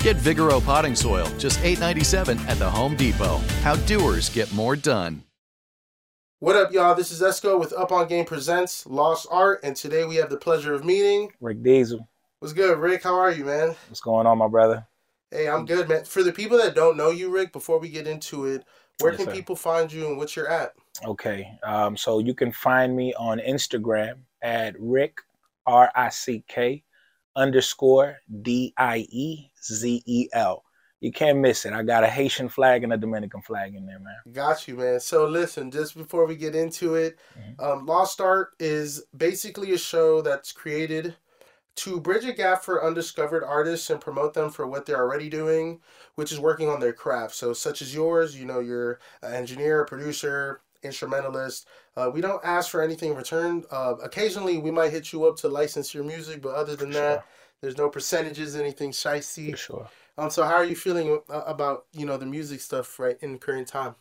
Get Vigoro potting soil, just $8.97 at the Home Depot. How doers get more done. What up, y'all? This is Esco with Up on Game Presents Lost Art, and today we have the pleasure of meeting Rick Diesel. What's good, Rick? How are you, man? What's going on, my brother? Hey, I'm good, man. For the people that don't know you, Rick, before we get into it, where Yes, can sir. people find you and what's your at? Okay, um, so you can find me on Instagram at Rick R I C K underscore D I E Z E L. You can't miss it. I got a Haitian flag and a Dominican flag in there, man. Got you, man. So listen, just before we get into it, Mm-hmm. um, Lost Art is basically a show that's created to bridge a gap for undiscovered artists and promote them for what they're already doing, which is working on their craft. So, such as yours, you know, you're an engineer, producer, instrumentalist. Uh, we don't ask for anything in return. Uh, occasionally, we might hit you up to license your music, but other than that, sure. There's no percentages, anything shicey. For sure. Um, so, how are you feeling uh, about you know the music stuff right in the current time?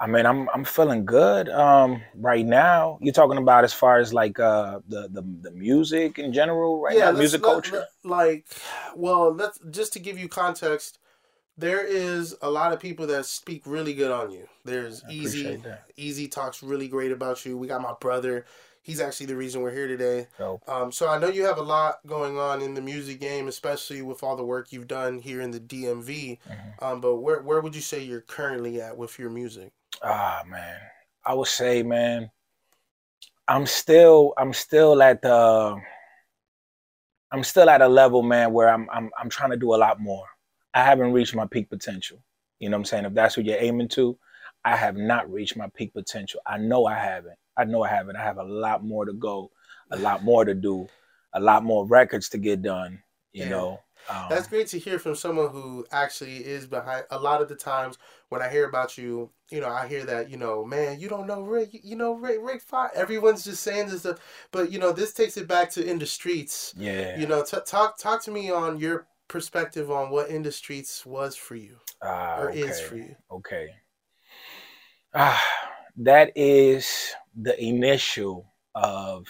I mean, I'm I'm feeling good. Um, right now, you're talking about as far as like uh the the, the music in general, right now, music let- culture. let- like, well, let's just to give you context. There is a lot of people that speak really good on you. There's Easy. that. Easy talks really great about you. We got my brother. He's actually the reason we're here today. Dope. Um, so I know you have a lot going on in the music game, especially with all the work you've done here in the DMV. Mm-hmm. Um, but where where would you say you're currently at with your music? Ah man, I would say, man, I'm still I'm still at the I'm still at a level, man, where I'm I'm I'm trying to do a lot more. I haven't reached my peak potential. You know what I'm saying? If that's what you're aiming to, I have not reached my peak potential. I know I haven't. I know I haven't. I have a lot more to go, a lot more to do, a lot more records to get done. You Yeah. know. Um, That's great to hear from someone who actually is behind. A lot of the times when I hear about you, you know, I hear that, you know, man, you don't know Rick, you know, Rick, Rick Fire. Everyone's just saying this stuff, but you know, this takes it back to Enduhstreetz. yeah. You know, t- talk talk to me on your perspective on what Enduhstreetz was for you Ah, or is okay. for you. Okay. Ah, that is the initial of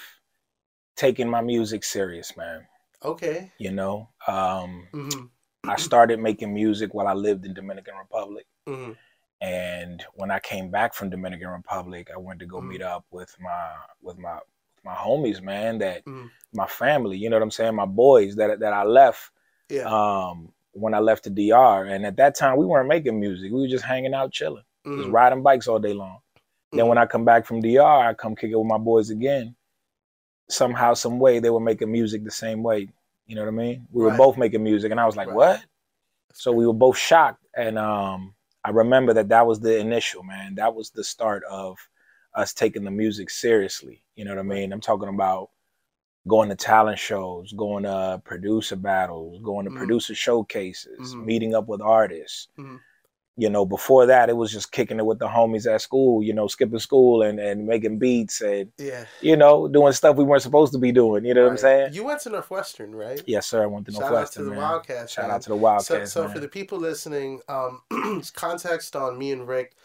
taking my music serious, man. Okay. You know, um, hmm I started making music while I lived in Dominican Republic, hmm and when I came back from Dominican Republic, I went to go Mhm. meet up with my with my my homies, man. That Mhm. my family, you know what I'm saying, my boys that that I left Yeah. um, when I left the DR, and at that time we weren't making music; we were just hanging out, chilling just Mhm. riding bikes all day long. Then when I come back from DR, I come kick it with my boys again. Somehow, some way, they were making music the same way. You know what I mean? We were both making music, and I was like, Right. "What?" So we were both shocked, and um, I remember that that was the initial man. That was the start of us taking the music seriously. You know what I mean? I'm talking about going to talent shows, going to producer battles, going to Mhm. producer showcases, Mhm. meeting up with artists. Mhm. You know, before that, it was just kicking it with the homies at school. You know, skipping school and and making beats and Yeah. you know doing stuff we weren't supposed to be doing. You know what I'm saying? You went to Northwestern, right? Yes, sir. I went to Shout out Northwestern. to the man. Wildcats. Shout man. out to the So, Wildcats. so man. for the people listening, um, context on me and Rick,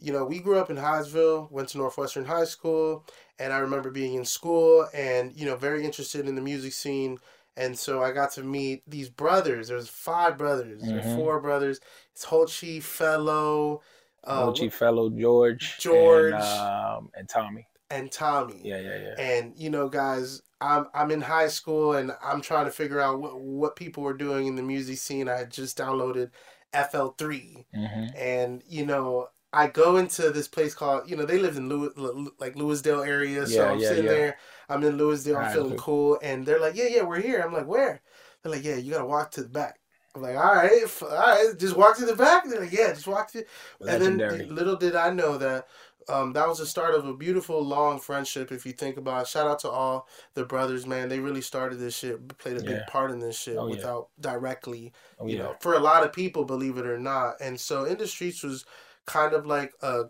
you know, we grew up in Hyattsville, went to Northwestern High School, and I remember being in school and you know very interested in the music scene. And so I got to meet these brothers. There's five brothers, Mhm. four brothers. It's Holchi, Fellow, uh, Ochi Fellow George, George. and, um, and Tommy. and Tommy. Yeah, yeah, yeah. And you know, guys, I'm I'm in high school and I'm trying to figure out what what people were doing in the music scene. I had just downloaded FL3, hmm and you know, I go into this place called you know they live in Lew- like Lewisdale area, so Yeah, I'm yeah, sitting yeah. there. I'm in Lewisdale. I'm Right, feeling cool. and they're like, "Yeah, yeah, we're here." I'm like, "Where?" They're like, "Yeah, you gotta walk to the back." I'm like, "All right, f- all right, just walk to the back." They're like, "Yeah, just walk to." And then Legendary. little did I know that um, that was the start of a beautiful, long friendship. If you think about it, shout out to all the brothers, man. They really started this shit, played a big part in this shit Oh, yeah. without directly, oh, you yeah. know, for a lot of people, believe it or not. And so, Enduhstreetz was kind of like a,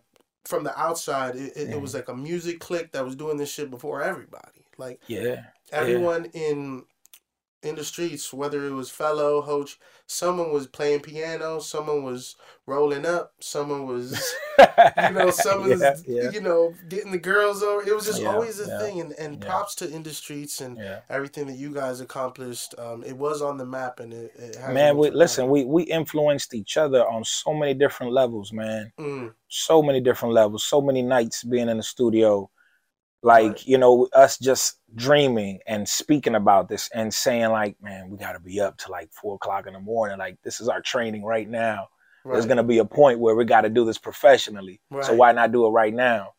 from the outside, it, it, it was Mm-hmm. like a music clique that was doing this shit before everybody. Like yeah. everyone in in the streets, whether it was fellow Hoach, someone was playing piano, someone was rolling up, someone was you know, someone's yeah, yeah, you know getting the girls over. It was just Yeah, always a thing, and and props to Enduhstreetz and everything that you guys accomplished. Um, it was on the map, and it, it Man, we listen. We we influenced each other on so many different levels, man. Mm, So many different levels. So many nights being in the studio, like Right. you know, us just dreaming and speaking about this and saying like, man, we got to be up to like four o'clock in the morning. Like this is our training right now. There's gonna be a point where we got to do this professionally. So why not do it right now?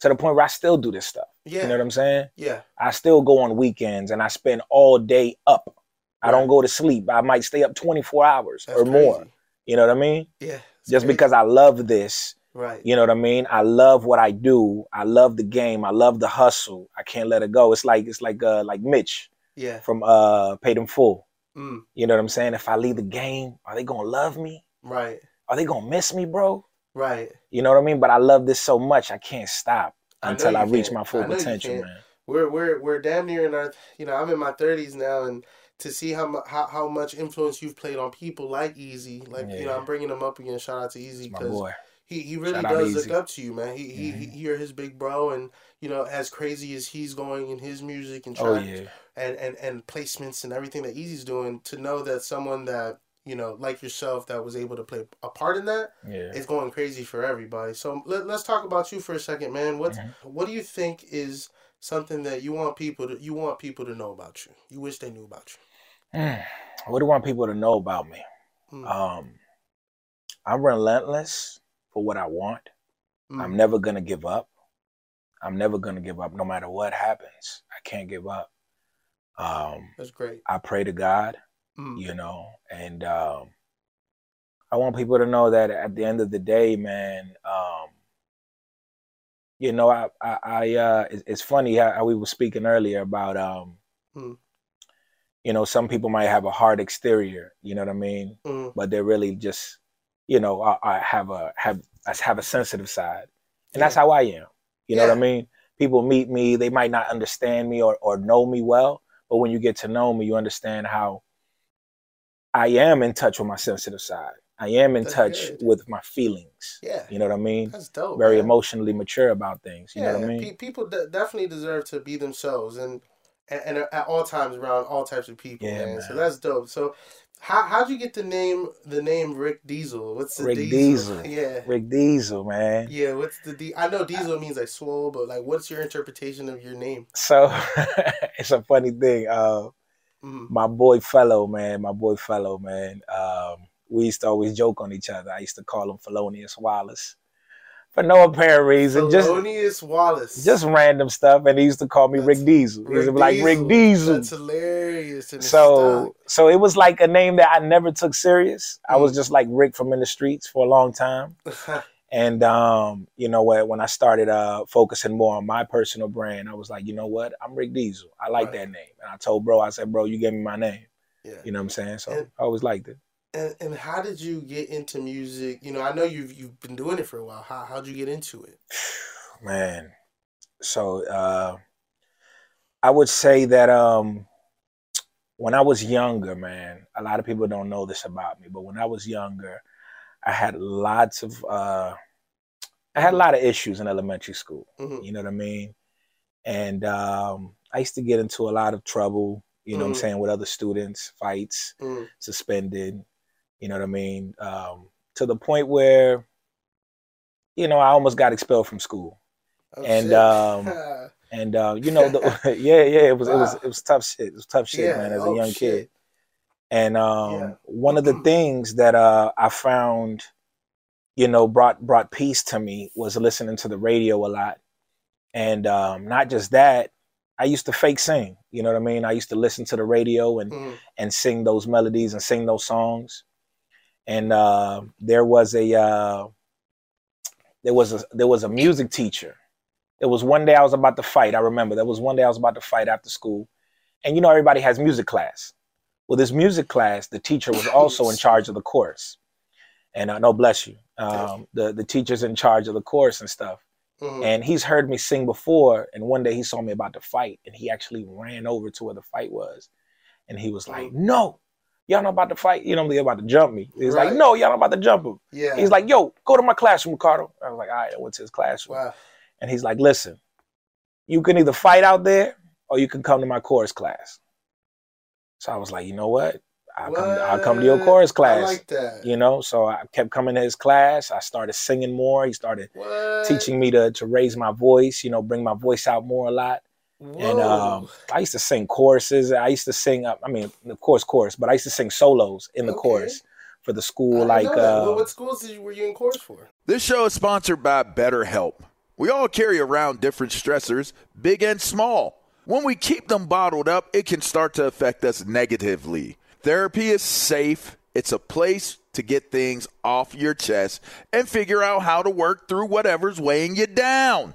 To the point where I still do this stuff. yeah, You know what I'm saying? yeah, I still go on weekends and I spend all day up. I don't go to sleep. I might stay up 24 hours that's or more. You know what I mean? Yeah, Just crazy. because I love this. Right, You know what I mean? I love what I do. I love the game. I love the hustle. I can't let it go. It's like it's like uh like Mitch yeah, from uh Paid in Full. mm, You know what I'm saying? If I leave the game, are they gonna love me? right, Are they gonna miss me, bro? right. You know what I mean? But I love this so much I can't stop I until I reach can't. my full I know you potential, man. We're we're we're damn near in our you know I'm in my 30s now and to see how how, how much influence you've played on people like Easy like you know I'm bringing them up again shout out to Easy my because boy. He, he really does look Mm-hmm. up to you man he, he, he you're his big bro and you know as crazy as he's going in his music and Oh track yeah. and, and and placements and everything that Easy's doing to know that someone that you know like yourself that was able to play a part in that Yeah. it's going crazy for everybody. So let, let's talk about you for a second, man. What Mm-hmm. what do you think is something that you want people to you want people to know about you? You wish they knew about you. Mm. What do I want people to know about me? Mm. Um, I'm relentless for what I want. Mm. I'm never gonna give up. I'm never gonna give up, no matter what happens. I can't give up. Um, That's great. I pray to God, Mm. you know, and um, I want people to know that at the end of the day, man, um, you know, I, I, I uh, it's, funny how, how we were speaking earlier about, um, Mm. you know, some people might have a hard exterior, you know what I mean, Mm. but they're really just, you know, I, I have a have I have a sensitive side, and that's how I am. You know what I mean? People meet me, they might not understand me or, or know me well, but when you get to know me, you understand how I am in touch with my sensitive side. I am in That's touch good. with my feelings. Yeah. You know what I mean? That's dope. Very man. emotionally mature about things. You yeah, know what I mean? pe- people de- definitely deserve to be themselves and, and and at all times around all types of people, Yeah, man. So that's dope. So how how'd you get the name the name Rick Diesel? What's the Rick Diesel? Diesel. Yeah. Rick Diesel, man. Yeah, what's the D? I know Diesel means like swole, but like, what's your interpretation of your name? So it's a funny thing. Uh, Mm. my boy fellow man, my boy fellow man. Um, we used to always joke on each other. I used to call him Felonious Wallace for no apparent reason, just Thelonious Wallace. just random stuff. And he used to call me Rick That's- Diesel. He used to like Rick Diesel. That's hilarious. so so it was like a name that I never took serious. I Mm. was just like Rick from Enduhstreetz for a long time. And um, you know what? When I started uh focusing more on my personal brand, I was like, you know what? I'm Rick Diesel. I like Right. that name. And I told bro, I said, bro, you gave me my name. yeah. You know what I'm saying? So And- I always liked it. And and how did you get into music? You know, I know you've you've been doing it for a while. How how'd you get into it? Man. So uh I would say that um when I was younger, man, a lot of people don't know this about me, but when I was younger, I had lots of uh I had a lot of issues in elementary school. Mhm. You know what I mean? And um I used to get into a lot of trouble, you know what Mhm. I'm saying, with other students, fights, Mm. suspended, you know what I mean? Um to the point where you know, I almost got expelled from school. Oh, And, um, And uh, you know, the, yeah, yeah, it was it was it was tough shit. It was tough shit, Yeah, man, as oh, a young shit. kid. And um, Yeah. one of the things that uh, I found, you know, brought brought peace to me was listening to the radio a lot, and um, not just that. I used to fake sing. You know what I mean? I used to listen to the radio and Mhm. and sing those melodies and sing those songs. And uh, there was a uh, there was a there was a music teacher. It was one day I was about to fight. I remember there was one day I was about to fight after school, and you know everybody has music class. Well, this music class, the teacher was also in charge of the course, and uh, no, bless you. Um, the the teacher's in charge of the course and stuff. Mhm. And he's heard me sing before. And one day he saw me about to fight, and he actually ran over to where the fight was, and he was like, Mm-hmm. "No, y'all not about to fight. You know they're about to jump me." He's like, "No, y'all not about to jump him." yeah. He's like, "Yo, go to my classroom, Ricardo." I was like, "All right." To his classroom, wow. and he's like, "Listen, you can either fight out there, or you can come to my chorus class." So I was like, "You know what? I'll come. I'll come to your What? chorus class." like you know, so I kept coming to his class. I started singing more. He started What? teaching me to to raise my voice, you know, bring my voice out more a lot. And um, I used to sing choruses. I used to sing, uh, I mean, of course, chorus, but I used to sing solos in the Okay. chorus for the school. didn't Like, know uh, What- what schools did you, were you in chorus for? This show is sponsored by BetterHelp. We all carry around different stressors, big and small. When we keep them bottled up, it can start to affect us negatively. Therapy is safe, it's a place to get things off your chest and figure out how to work through whatever's weighing you down.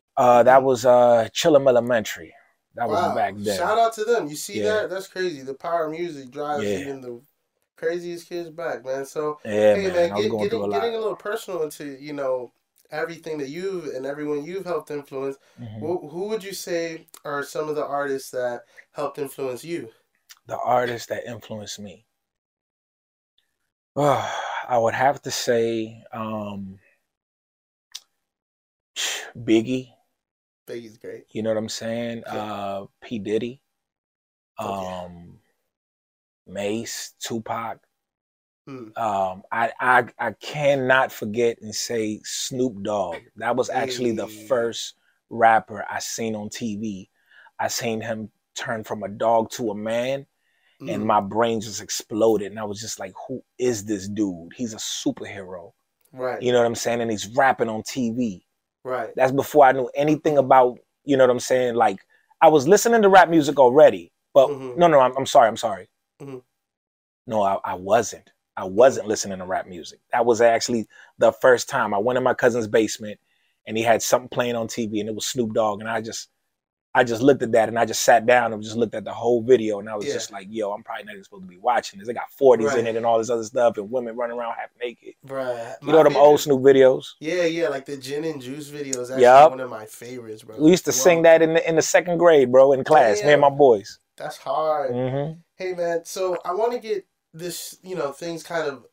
Uh, that was uh, Chillum Elementary. That was Wow. back then. Shout out to them. You see Yeah. that? That's crazy. The power of music drives Yeah. even the craziest kids back, man. So Yeah, hey man, man, get, getting a getting a little personal into you know everything that you've and everyone you've helped influence. Mhm. Who, who would you say are some of the artists that helped influence you? the artists that influenced me. Oh, I would have to say um, Biggie. Biggie's great. You know what I'm saying? Yeah. Uh, P Diddy, yeah. um, Mase, Tupac. Mm. Um, I, I I cannot forget and say Snoop Dogg. That was actually the first rapper I seen on TV. I seen him turn from a dog to a man, and Mm. my brain just exploded. And I was just like, "Who is this dude? He's a superhero." right, You know what I'm saying? And he's rapping on TV. Right, That's before I knew anything about, you know what I'm saying? Like I was listening to rap music already, but Mhm. no, no, I'm, I'm sorry, I'm sorry. Mhm. No, I, I wasn't. I wasn't listening to rap music. That was actually the first time I went in my cousin's basement and he had something playing on TV and it was Snoop Dogg and I just, I just looked at that and I just sat down and just looked at the whole video and I was Yeah. just like, yo, I'm probably not even supposed to be watching this. They got 40s Right. in it and all this other stuff and women running around half naked. right. You know them old Snoop videos? Yeah, yeah, like the gin and juice videos. Actually, Yup. one of my favorites, bro. We used to sing that in the, in the second grade, bro, in class, me and my boys. That's hard. hmm Hey man, so I want to get this, you know, things kind of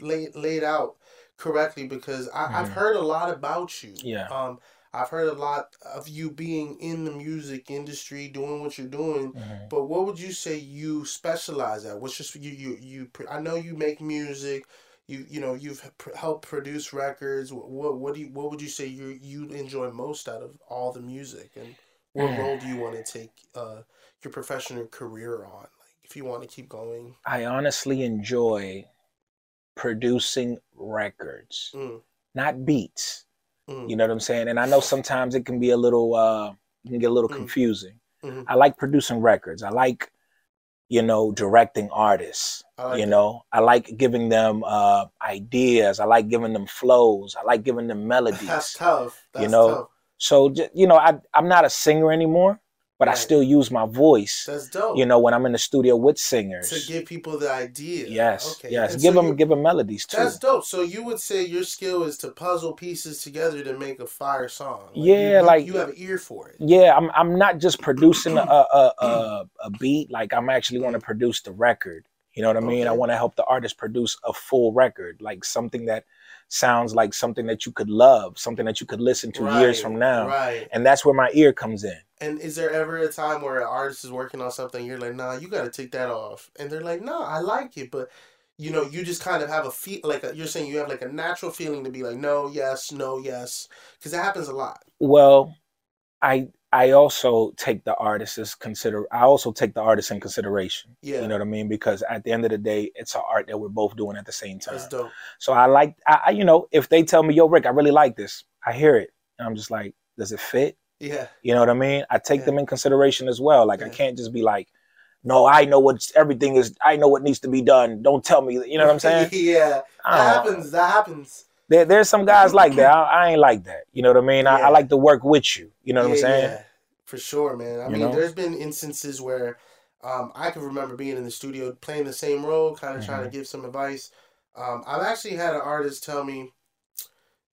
laid laid out correctly because I, I've Mhm. heard a lot about you. Yeah. Um, I've heard a lot of you being in the music industry, doing what you're doing. Mhm. But what would you say you specialize at? What's just you you you? I know you make music. You you know you've helped produce records. What what do you, what would you say you you enjoy most out of all the music, and what Mm. role do you want to take uh, your professional career on? Like if you want to keep going. I honestly enjoy producing records, Mm, not beats. Mm, You know what I'm saying? And I know sometimes it can be a little, uh, it can get a little Mm. confusing. mhm. I like producing records. I like, you know, directing artists. Like you know, I like giving them uh, ideas. I like giving them flows. I like giving them melodies. That's tough. That's know, tough. So, you know, I, I'm not a singer anymore, but I still use my voice. That's dope. You know, when I'm in the studio with singers. to give people the idea. Yes, Okay. yes. And Give so them, you- give them melodies too. That's dope. So you would say your skill is to puzzle pieces together to make a fire song. Like, Yeah, you, like- you have an ear for it. Yeah, I'm. I'm not just producing a a, a, a beat. Like I'm actually going to produce the record. You know what I mean? I want to help the artist produce a full record, like something that sounds like something that you could love, something that you could listen to years from now. Right. And that's where my ear comes in. And is there ever a time where an artist is working on something, you're like, nah, you got to take that off, and they're like, no, I like it, but you know, you just kind of have a feel like a, you're saying you have like a natural feeling to be like, no, yes, no, yes, because that happens a lot. Well, I I also take the artist as consider. I also take the artist in consideration. Yeah, You know what I mean? Because at the end of the day, it's an art that we're both doing at the same time. that's dope. So I like, I, I- you know, if they tell me, "Yo, Rick, I really like this," I hear it, and I'm just like, "Does it fit?" Yeah, You know what I mean? I take Yeah. them in consideration as well. Like I can't just be like, "No, I know what everything is. I know what needs to be done. Don't tell me." You know what I'm saying? yeah, that happens. That happens. There, there's some guys like that. I, I ain't like that. You know what I mean? I, Yeah. I like to work with you. You know what I'm saying? Yeah, for sure, man. I You mean, know? there's been instances where um, I can remember being in the studio playing the same role, kind of trying Mm-hmm. to give some advice. Um, I've actually had an artist tell me,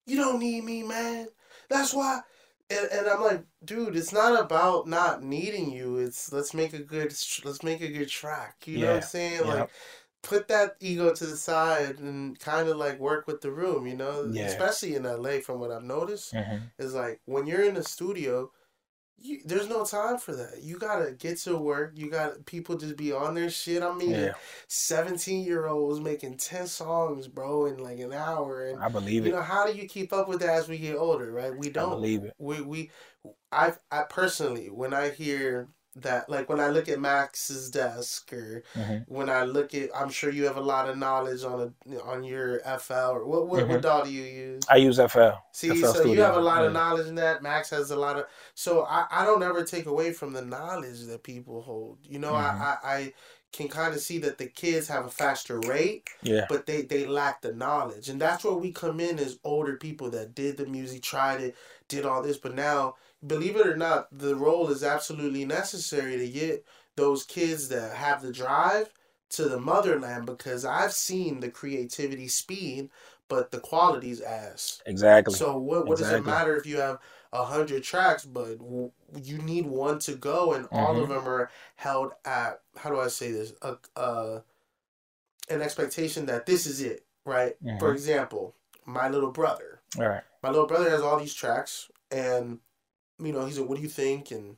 "You don't need me, man. That's why." And, and I'm like, dude, it's not about not needing you. It's let's make a good let's make a good track. You know what I'm saying? yeah. Like, put that ego to the side and kind of like work with the room. You know, Yeah. especially in LA, from what I've noticed Mhm. is like when you're in the studio, you, there's no time for that. You gotta get to work. You got people just be on their shit. I mean, Yeah, 17 year olds making 10 songs, bro, in like an hour. And I believe you it. You know, how do you keep up with that as we get older, right? We don't. believe it. We we I I personally when I hear that like when I look at Max's desk or Mhm. when I look at I'm sure you have a lot of knowledge on a on your FL or what what, what Mhm. DAW do you use? I use FL. See, FL so you have a lot of knowledge in that. Max has a lot of. So I, I don't ever take away from the knowledge that people hold. You know, Mhm. I, I, I can kind of see that the kids have a faster rate, Yeah. but they they lack the knowledge, and that's where we come in as older people that did the music, tried it, did all this, but now, believe it or not, the role is absolutely necessary to get those kids that have the drive to the motherland because I've seen the creativity speed, but the quality's ass. Exactly. So what what does it matter if you have a hundred tracks, but w- you need one to go, and all Mm-hmm. of them are held at how do I say this? A uh, an expectation that this is it, right? For Mhm. example, my little brother. All right. My little brother has all these tracks, and you know he's like, "What do you think?" And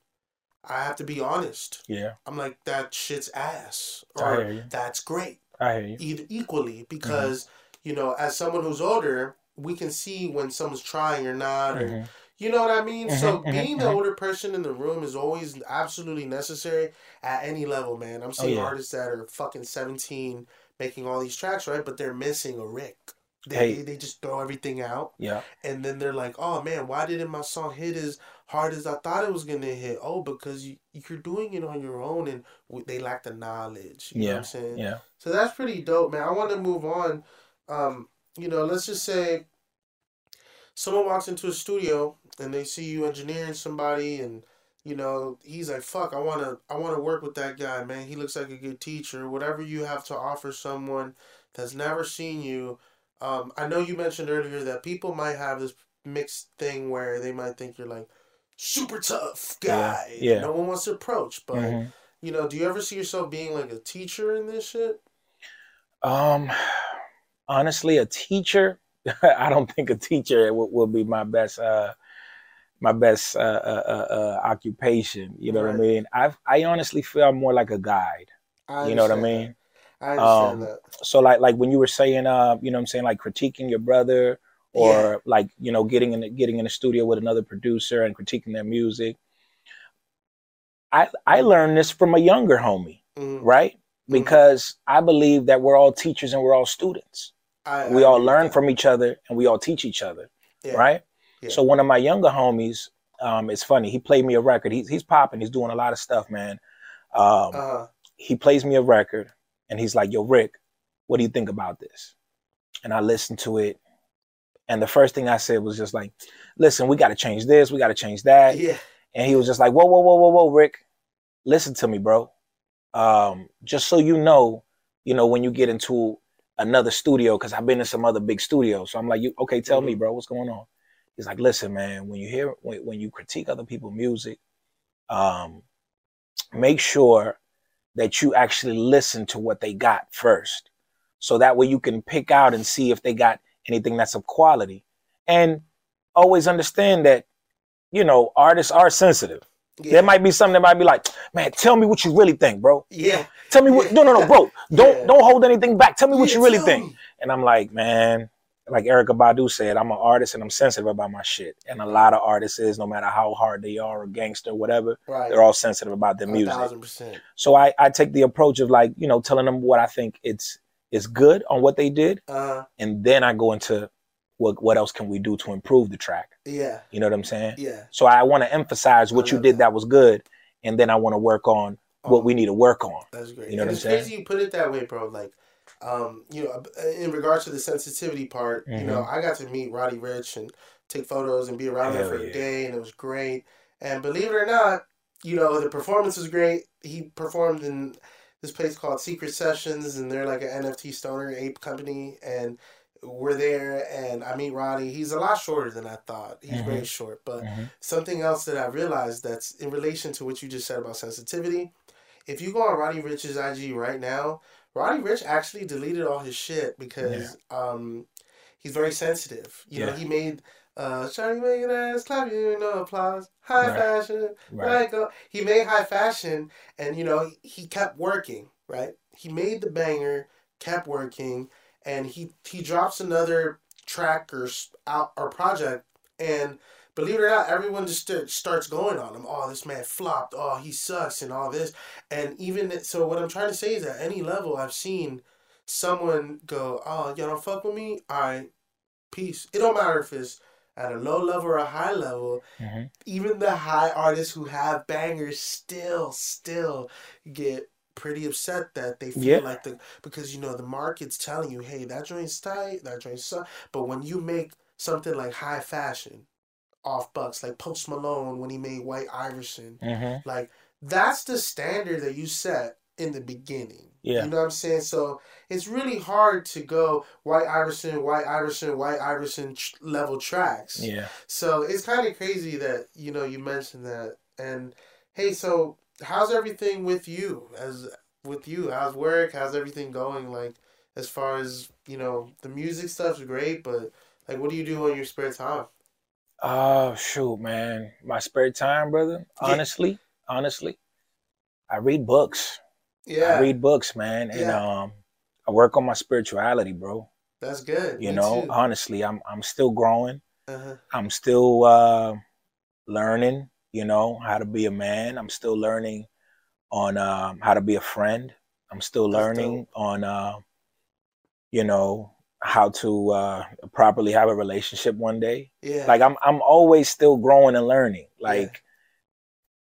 I have to be honest. Yeah. I'm like, "That shit's ass," or. "That's great." I hear you. either equally because you know as someone who's older we can see when someone's trying or not or Mhm. you know what i mean so Mhm, mhm, being the mhm. older person in the room is always absolutely necessary at any level man i'm seeing Oh, yeah. artists that are fucking 17 making all these tracks right but they're missing a rick they, Hey. they, they just throw everything out Yeah. and then they're like oh man why didn't my song hit as hard as i thought it was gonna hit oh because you, you're doing it on your own and w- they lack the knowledge you know what Yeah. i'm saying Yeah. so that's pretty dope, man. I want to move on. Um, you know, let's just say someone walks into a studio and they see you engineering somebody and you know, he's like, "Fuck, I want to I want to work with that guy, man. He looks like a good teacher. Whatever you have to offer someone that's never seen you. Um, I know you mentioned earlier that people might have this mixed thing where they might think you're like super tough guy. that yeah. No one wants to approach, but Mhm. you know, do you ever see yourself being like a teacher in this shit? Um, honestly, a teacher. I don't think a teacher will, will be my best. Uh, my best uh, uh, uh, uh, occupation. You know what I mean? I I honestly feel I'm more like a guide. You know what I mean? that. I understand Um, that. So like like when you were saying, uh, you know what I'm saying, like critiquing your brother, or Yeah. like you know getting in the, getting in the studio with another producer and critiquing their music. I I learned this from a younger homie, Mhm. right? Because I believe that we're all teachers and we're all students. I, we I all learn that. from each other and we all teach each other, Yeah. right? Yeah. So one of my younger homies, um, it's funny. He played me a record. He's he's popping. He's doing a lot of stuff, man. Um, Uh-huh. he plays me a record, and he's like, "Yo, Rick, what do you think about this?" And I listened to it, and the first thing I said was just like, "Listen, we got to change this. We got to change that." Yeah. And he was just like, "Whoa, whoa, whoa, whoa, whoa, Rick, listen to me, bro. Um, just so you know, you know, when you get into another studio, because I've been in some other big studios. So I'm like, you okay? Tell me, bro, what's going on? He's like, listen, man, when you hear when, when you critique other people's music, um, make sure that you actually listen to what they got first, so that way you can pick out and see if they got anything that's of quality, and always understand that, you know, artists are sensitive. Yeah. There might be something that might be like, man, tell me what you really think, bro. Yeah. Tell me what. No, no, no, bro. Don't Yeah. don't hold anything back. Tell me what Yeah, you really think. me. And I'm like, man, like Erykah Badu said, I'm an artist and I'm sensitive about my shit. And a lot of artists is, no matter how hard they are or gangster, or whatever, Right. they're all sensitive about their A music. thousand percent. So I, I take the approach of like, you know, telling them what I think it's is good on what they did, Uh, and then I go into what what else can we do to improve the track. yeah. You know what I'm saying? Yeah. So I want to emphasize what you did that. that was good, and then I want to work on what Oh. we need to work on. That's great. You know and what I'm it's saying? crazy you put it that way, bro. Like, um, you know, in regards to the sensitivity part, you Mm-hmm. know, I got to meet Roddy Ricch and take photos and be around him for a day, and it was great. And believe it or not, you know, the performance was great. He performed in this place called Secret Sessions, and they're like an NFT stoner ape company, and we're there. And I meet Roddy. He's a lot shorter than I thought. He's Mm-hmm. very short, but Mhm. something else that I realized that's in relation to what you just said about sensitivity. If you go on Roddy Ricch's IG right now, Roddy Ricch actually deleted all his shit because um he's very sensitive. You know, he made uh Shawty making ass clap you no applause. High Right. fashion. Right. Go. He made high fashion and you know, he, kept working, right? He made the banger, kept working, and he he drops another track or out or project and believe it or not, everyone just st- starts going on him. Oh, this man flopped. Oh, he sucks and all this. And even so, what I'm trying to say is at any level, I've seen someone go, "Oh, you don't fuck with me. All right, peace." It don't matter if it's at a low level or a high level. Mhm. Even the high artists who have bangers still, still get pretty upset that they feel Yeah. like the because you know the market's telling you, hey, that joint's tight, that joint's su-. but when you make something like high fashion off bucks, like Post Malone when he made White Iverson, Mm-hmm. like that's the standard that you set in the beginning. Yeah. You know what I'm saying? So it's really hard to go White Iverson, White Iverson, White Iverson level tracks. Yeah. So it's kind of crazy that you know you mentioned that. And hey, so how's everything with you? As with you, how's work? How's everything going? Like as far as you know, the music stuff's great, but like, what do you do on your spare time? Oh shoot, man. My spare time, brother. Yeah. Honestly, honestly, I read books. Yeah, I read books, man, and Yeah. um, I work on my spirituality, bro. that's good. You Me know, too. honestly, I'm I'm still growing. Uh-huh. I'm still uh, learning. You know how to be a man. I'm still learning on um, how to be a friend. I'm still learning on, uh, you know, how to uh, properly have a relationship one day. Yeah, Like I'm I'm always still growing and learning. Like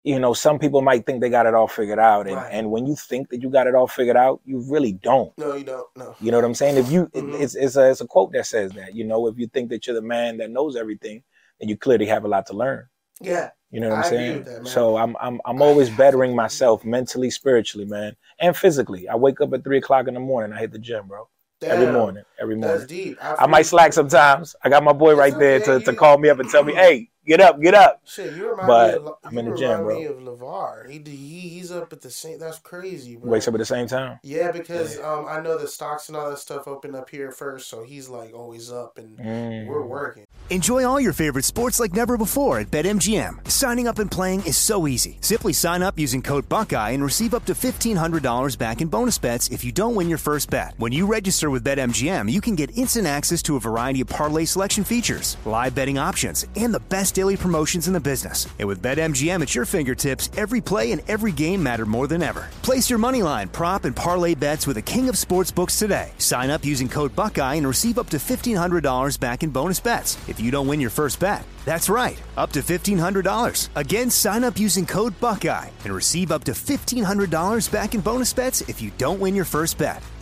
you know, some people might think they got it all figured out, and, Right. and when you think that you got it all figured out, you really don't. no, you don't. No. You know what I'm saying? If you, Mhm. it's it's a, it's a quote that says that. You know, if you think that you're the man that knows everything, then you clearly have a lot to learn. Yeah, You know what I'm I agree saying? that, so I'm I'm I'm always bettering myself mentally, spiritually, man, and physically. I wake up at three o'clock in the morning. I hit the gym, bro. Every morning. Every That's morning. deep. I might slack sometimes. I got my boy right there to, to call me up and tell me, "Hey, get up, get up." Shit, you remind But me of, I'm you in the gym, bro. me of LaVar. He, he he's up at the same. That's crazy, bro. Wakes up at the same time. Yeah, because um I know the stocks and all that stuff open up here first, so he's like always up and Mm. we're working. Enjoy all your favorite sports like never before at BetMGM. Signing up and playing is so easy. Simply sign up using code Buckeye and receive up to $1,500 back in bonus bets if you don't win your first bet. When you register with BetMGM, you can get instant access to a variety of parlay selection features, live betting options, and the best daily promotions in the business. And with BetMGM at your fingertips, every play and every game matter more than ever. Place your money line, prop, and parlay bets with the king of sportsbooks today. Sign up using code Buckeye and receive up to $1,500 back in bonus bets if you don't win your first bet. That's right, up to $1,500. Again, sign up using code Buckeye and receive up to $1,500 back in bonus bets if you don't win your first bet.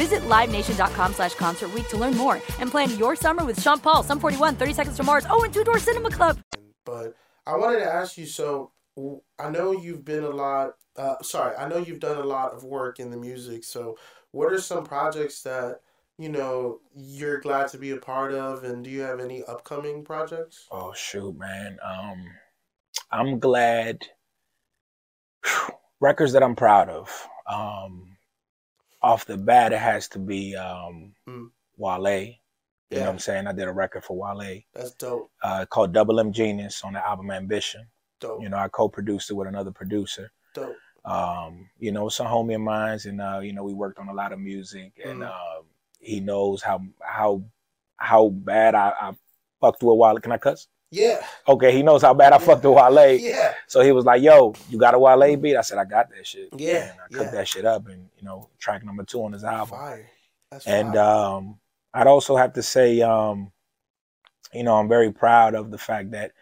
Visit LiveNation.com slash Concert Week to learn more and plan your summer with Sean Paul, Sum 41, 30 Seconds to Mars, oh, and Two Door Cinema Club. But I wanted to ask you. So I know you've been a lot. Uh, sorry, I know you've done a lot of work in the music. So what are some projects that you know you're glad to be a part of, and do you have any upcoming projects? Oh shoot, man. Um, I'm glad. Records that I'm proud of. Um, off the bat, it has to be um, Mm. Wale. You know what I'm saying? I did a record for Wale That's dope. uh, called Double M Genius on the album Ambition. Dope. You know, I co-produced it with another producer. Dope. Um, you know, it's a homie of mine, and uh, you know, we worked on a lot of music, and Mhm. um, he knows how how how bad I, I fucked with Wale. Can I cuss? Yeah. Okay, he knows how bad I fucked with Wale. Yeah. So he was like, "Yo, you got a Wale beat?" I said, "I got that shit." Yeah, and I cooked yeah. that shit up, and you know, track number two on his album. Fire. That's And fire. um, I'd also have to say, um, you know, I'm very proud of the fact that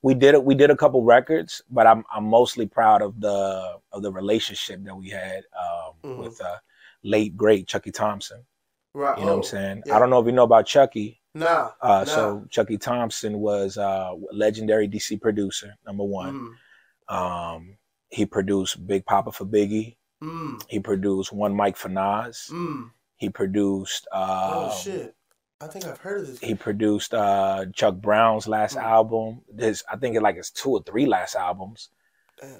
we did it. We did a couple records, but I'm I'm mostly proud of the of the relationship that we had um, Mhm. with uh, late great Chucky Thompson. Right. You know oh, what I'm saying? yeah. I don't know if you know about Chucky. Nah. Uh, nah. So Chucky Thompson was a legendary DC producer, number one. Mm, Um, he produced Big Poppa for Biggie. mm, He produced One Mic for Nas. mm. He produced. Uh, oh shit! I think I've heard of this. He produced uh, Chuck Brown's last Mm. album. His, I think it like it's two or three last albums.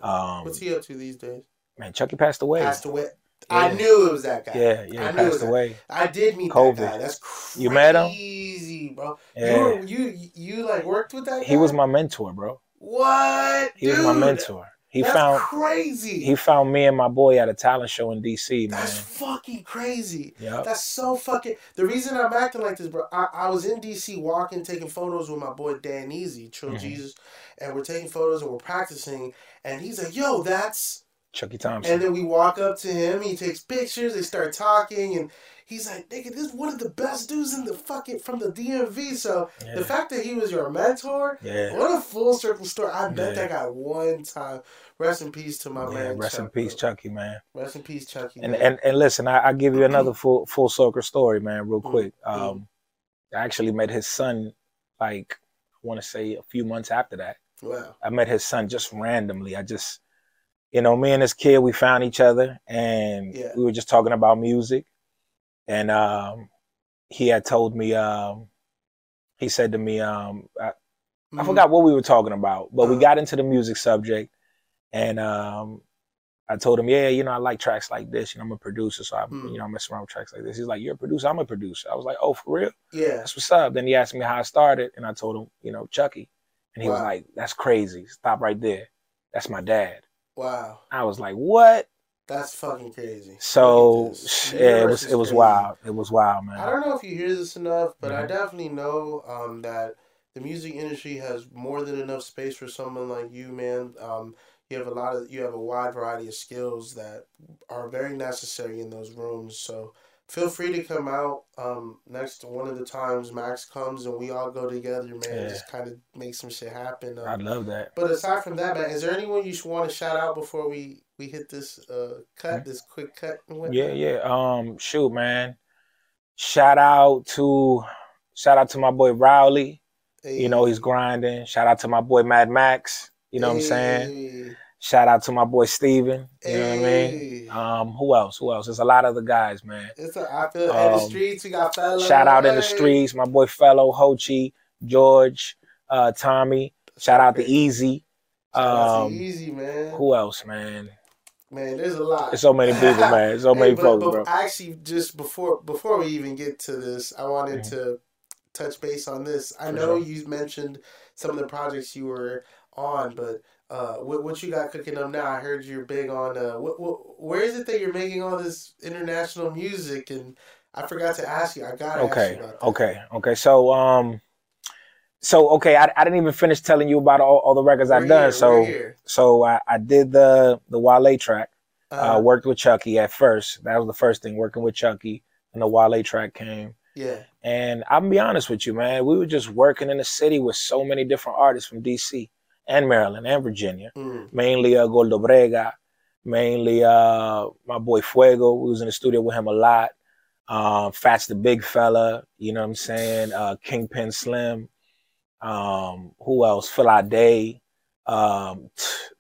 Um, What's he up to these days? man, Chucky passed away. Passed away. I knew it was that guy. Yeah, I yeah, it passed away. I did meet COVID. that guy. That's crazy. You met him? Bro. Yeah. You, were, you you like worked with that guy? He was my mentor, bro. what? He was my mentor. He that's found crazy. he found me and my boy at a talent show in DC, man. That's fucking crazy. Yeah. That's so fucking. The reason I'm acting like this, bro, I, I was in DC walking, taking photos with my boy Dan Easy, Trill Mhm. Jesus, and we're taking photos and we're practicing. And he's like, yo, that's. Chucky Thompson. And then we walk up to him, he takes pictures, they start talking, and he's like, nigga, this is one of the best dudes in the fucking. from the DMV. So Yeah. the fact that he was your mentor, yeah. what a full circle story. I met Yeah. that guy one time. Rest in peace to my yeah, man. rest in peace, bro. Chucky, man. Rest in peace, Chucky. And man. and and listen, I, I give you another full full circle story, man, real Mhm. quick. Mhm. Um, I actually met his son, like I want to say a few months after that. wow. I met his son just randomly. I just, you know, me and this kid, we found each other, and Yeah. we were just talking about music, and um, he had told me, um, he said to me, um, I, I Mhm. forgot what we were talking about, but we Uh-huh. got into the music subject, and um, I told him, yeah, you know, I like tracks like this. You know, I'm a producer, so I, Mm. you know, I mess around with tracks like this. He's like, you're a producer. I'm a producer. I was like, oh, for real? Yeah. That's what's up. Then he asked me how I started, and I told him, you know, Chucky, and he was like, that's crazy. Stop right there. That's my dad. Wow. I was like, what? That's fucking crazy. So Look at this. The yeah, it was it was crazy. wild. It was wild, man. I don't know if you hear this enough, but I Mhm. definitely know um, that the music industry has more than enough space for someone like you, man. Um, you have a lot of you have a wide variety of skills that are very necessary in those rooms. So feel free to come out um, next one of the times Max comes and we all go together, man. Yeah. Just kind of make some shit happen. Um, I'd love that. But aside from that, man, is there anyone you should want to shout out before we we hit this uh cut, this quick cut? and? Yeah, yeah. Um, shoot, man. Shout out to shout out to my boy Rowley. You know he's grinding. Shout out to my boy Mad Max. You know what I'm saying? Hey, Shout out to my boy Steven. You know what I mean? Um, who else? Who else? There's a lot of the guys, man. It's a, I feel in the Um, streets. We got fellas. Shout out in the streets, my boy Fellow, Ho Chi, George, uh, Tommy. Shout out to Easy. Shout out to Um, Easy, man. Who else, man? Man, there's a lot. There's so many people, man. There's so Hey, many but- folks, but bro. Actually, just before before we even get to this, I wanted Mhm. to touch base on this. I For know sure. you mentioned some of the projects you were on, but uh, what what you got cooking up now? I heard you're big on. Uh, what, what where is it that you're making all this international music? And I forgot to ask you. I ask Okay, okay, okay. So, um, so okay, I, I didn't even finish telling you about all, all the records I've done. here, so, so I, I did the the Wale track. Uh, Uh, worked with Chucky at first. That was the first thing, working with Chucky, and the Wale track came. yeah. And I'm gonna be honest with you, man. We were just working in the city with so many different artists from DC and Maryland and Virginia. Mm. Mainly uh, Goldo Brega, mainly uh, my boy Fuego. We was in the studio with him a lot. Um, Fats the Big Fella, you know what I'm saying? Uh, Kingpin Slim. Um, who else? Phil Ade. Um,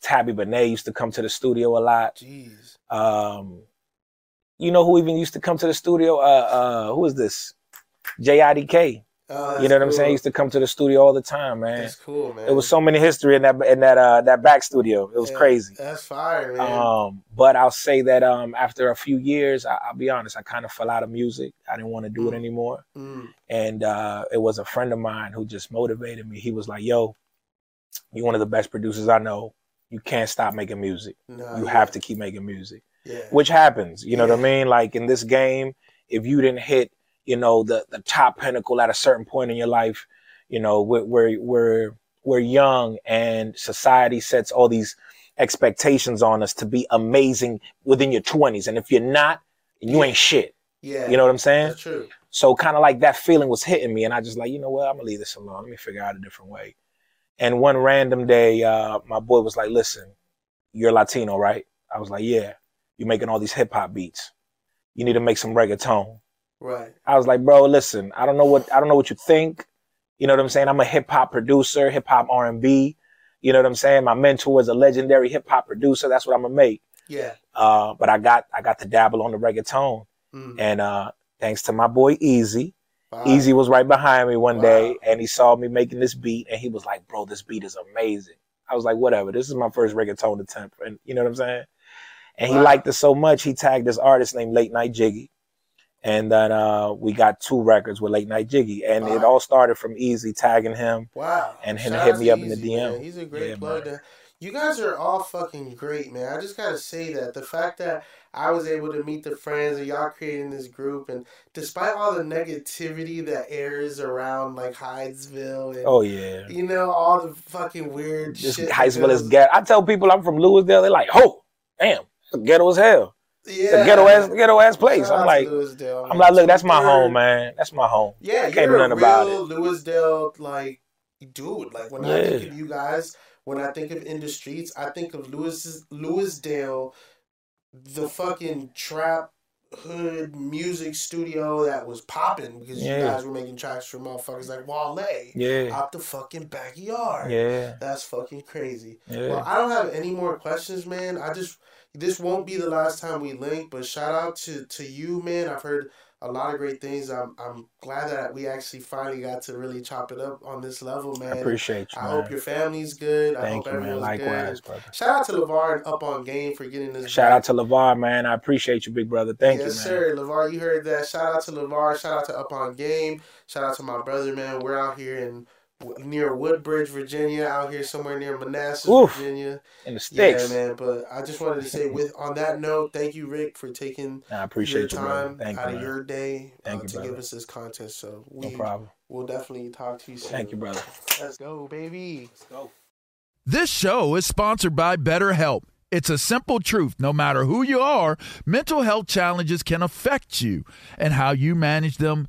Tabby Benet used to come to the studio a lot. Jeez. Um, you know who even used to come to the studio? Uh, uh, who is this? Jay IDK. Oh, You know what I'm saying? He used to come to the studio all the time, man. That's cool, man. It was so many history in that in that uh that back studio. It was Yeah, crazy. That's fire, man. Um, but I'll say that um after a few years, I, I'll be honest, I kind of fell out of music. I didn't want to do it Mm. anymore. Mm. And uh, it was a friend of mine who just motivated me. He was like, "Yo, you're one of the best producers I know. You can't stop making music. Nah, You yeah, have to keep making music." Yeah. which happens. You know what I mean? Like in this game, if you didn't hit, you know, the the top pinnacle at a certain point in your life, you know, we're we're we're, we're young and society sets all these expectations on us to be amazing within your 20s and if you're not you ain't shit yeah. you know what i'm saying That's true. so kind of like that feeling was hitting me, and I just like, you know what, I'm gonna leave this alone. Let me figure out a different way. And one random day, uh, my boy was like, "Listen, you're Latino, right?" I was like, "Yeah." You're making all these hip hop beats. You need to make some reggaeton. Right. I was like, bro, listen, I don't know what I don't know what you think. You know what I'm saying? I'm a hip hop producer, hip hop R and B. You know what I'm saying? My mentor is a legendary hip hop producer. That's what I'm gonna make. Yeah. Uh, but I got I got to dabble on the reggaeton, Mm. and uh, thanks to my boy Easy, Wow. Easy was right behind me one day, and he saw me making this beat, and he was like, "Bro, this beat is amazing." I was like, "Whatever, this is my first reggaeton attempt," and you know what I'm saying. And he liked it so much, he tagged this artist named Late Night Jiggy, and then uh, we got two records with Late Night Jiggy, and it all started from Easy tagging him. Wow. And him Shout hit me up in the DM. man. He's a great Yeah, plug. to- You guys are all fucking great, man. I just gotta say that the fact that I was able to meet the friends and y'all creating this group, and despite all the negativity that airs around like Hyattsville and Oh yeah, you know all the fucking weird this shit. that Hyattsville is ghetto. I tell people I'm from Louisville, they're like, "Oh, damn, ghetto as hell." Yeah. Ghetto ass, ghetto ass place. I'm like, Lewisdale, I'm like, look, that's my home, man. That's my home. Yeah, I can't do nothing about it. Lewisdale like dude. Like when I think of you guys, when I think of in the streets, I think of Louis Lewisdale, the fucking trap hood music studio that was popping because you guys were making tracks for motherfuckers like Wale Yeah, out the fucking backyard. yeah, That's fucking crazy. yeah. Well, I don't have any more questions, man. I just this won't be the last time we link, but shout out to to you, man. I've heard a lot of great things. I'm I'm glad that we actually finally got to really chop it up on this level, man. I appreciate you, I man. hope your family's good. I Thank hope you, man. everyone's Likewise, good. brother. Shout out to LaVar and Up on Game for getting this. Shout back. out to LaVar, man. I appreciate you, big brother. Thank yes, you, man. sir. LaVar, you heard that. Shout out to LaVar. Shout out to Up on Game. Shout out to my brother, man. We're out here in near Woodbridge, Virginia, out here somewhere near Manassas, Oof. Virginia. In the sticks. Yeah, man. But I just wanted to say, with on that note, thank you, Rick, for taking I your appreciate you, brother. time Thank you, out of your day Thank uh, you, to give us this contest. So No We'll definitely talk to you soon. Thank you, brother. Let's go, baby. Let's go. This show is sponsored by BetterHelp. It's a simple truth. No matter who you are, mental health challenges can affect you, and how you manage them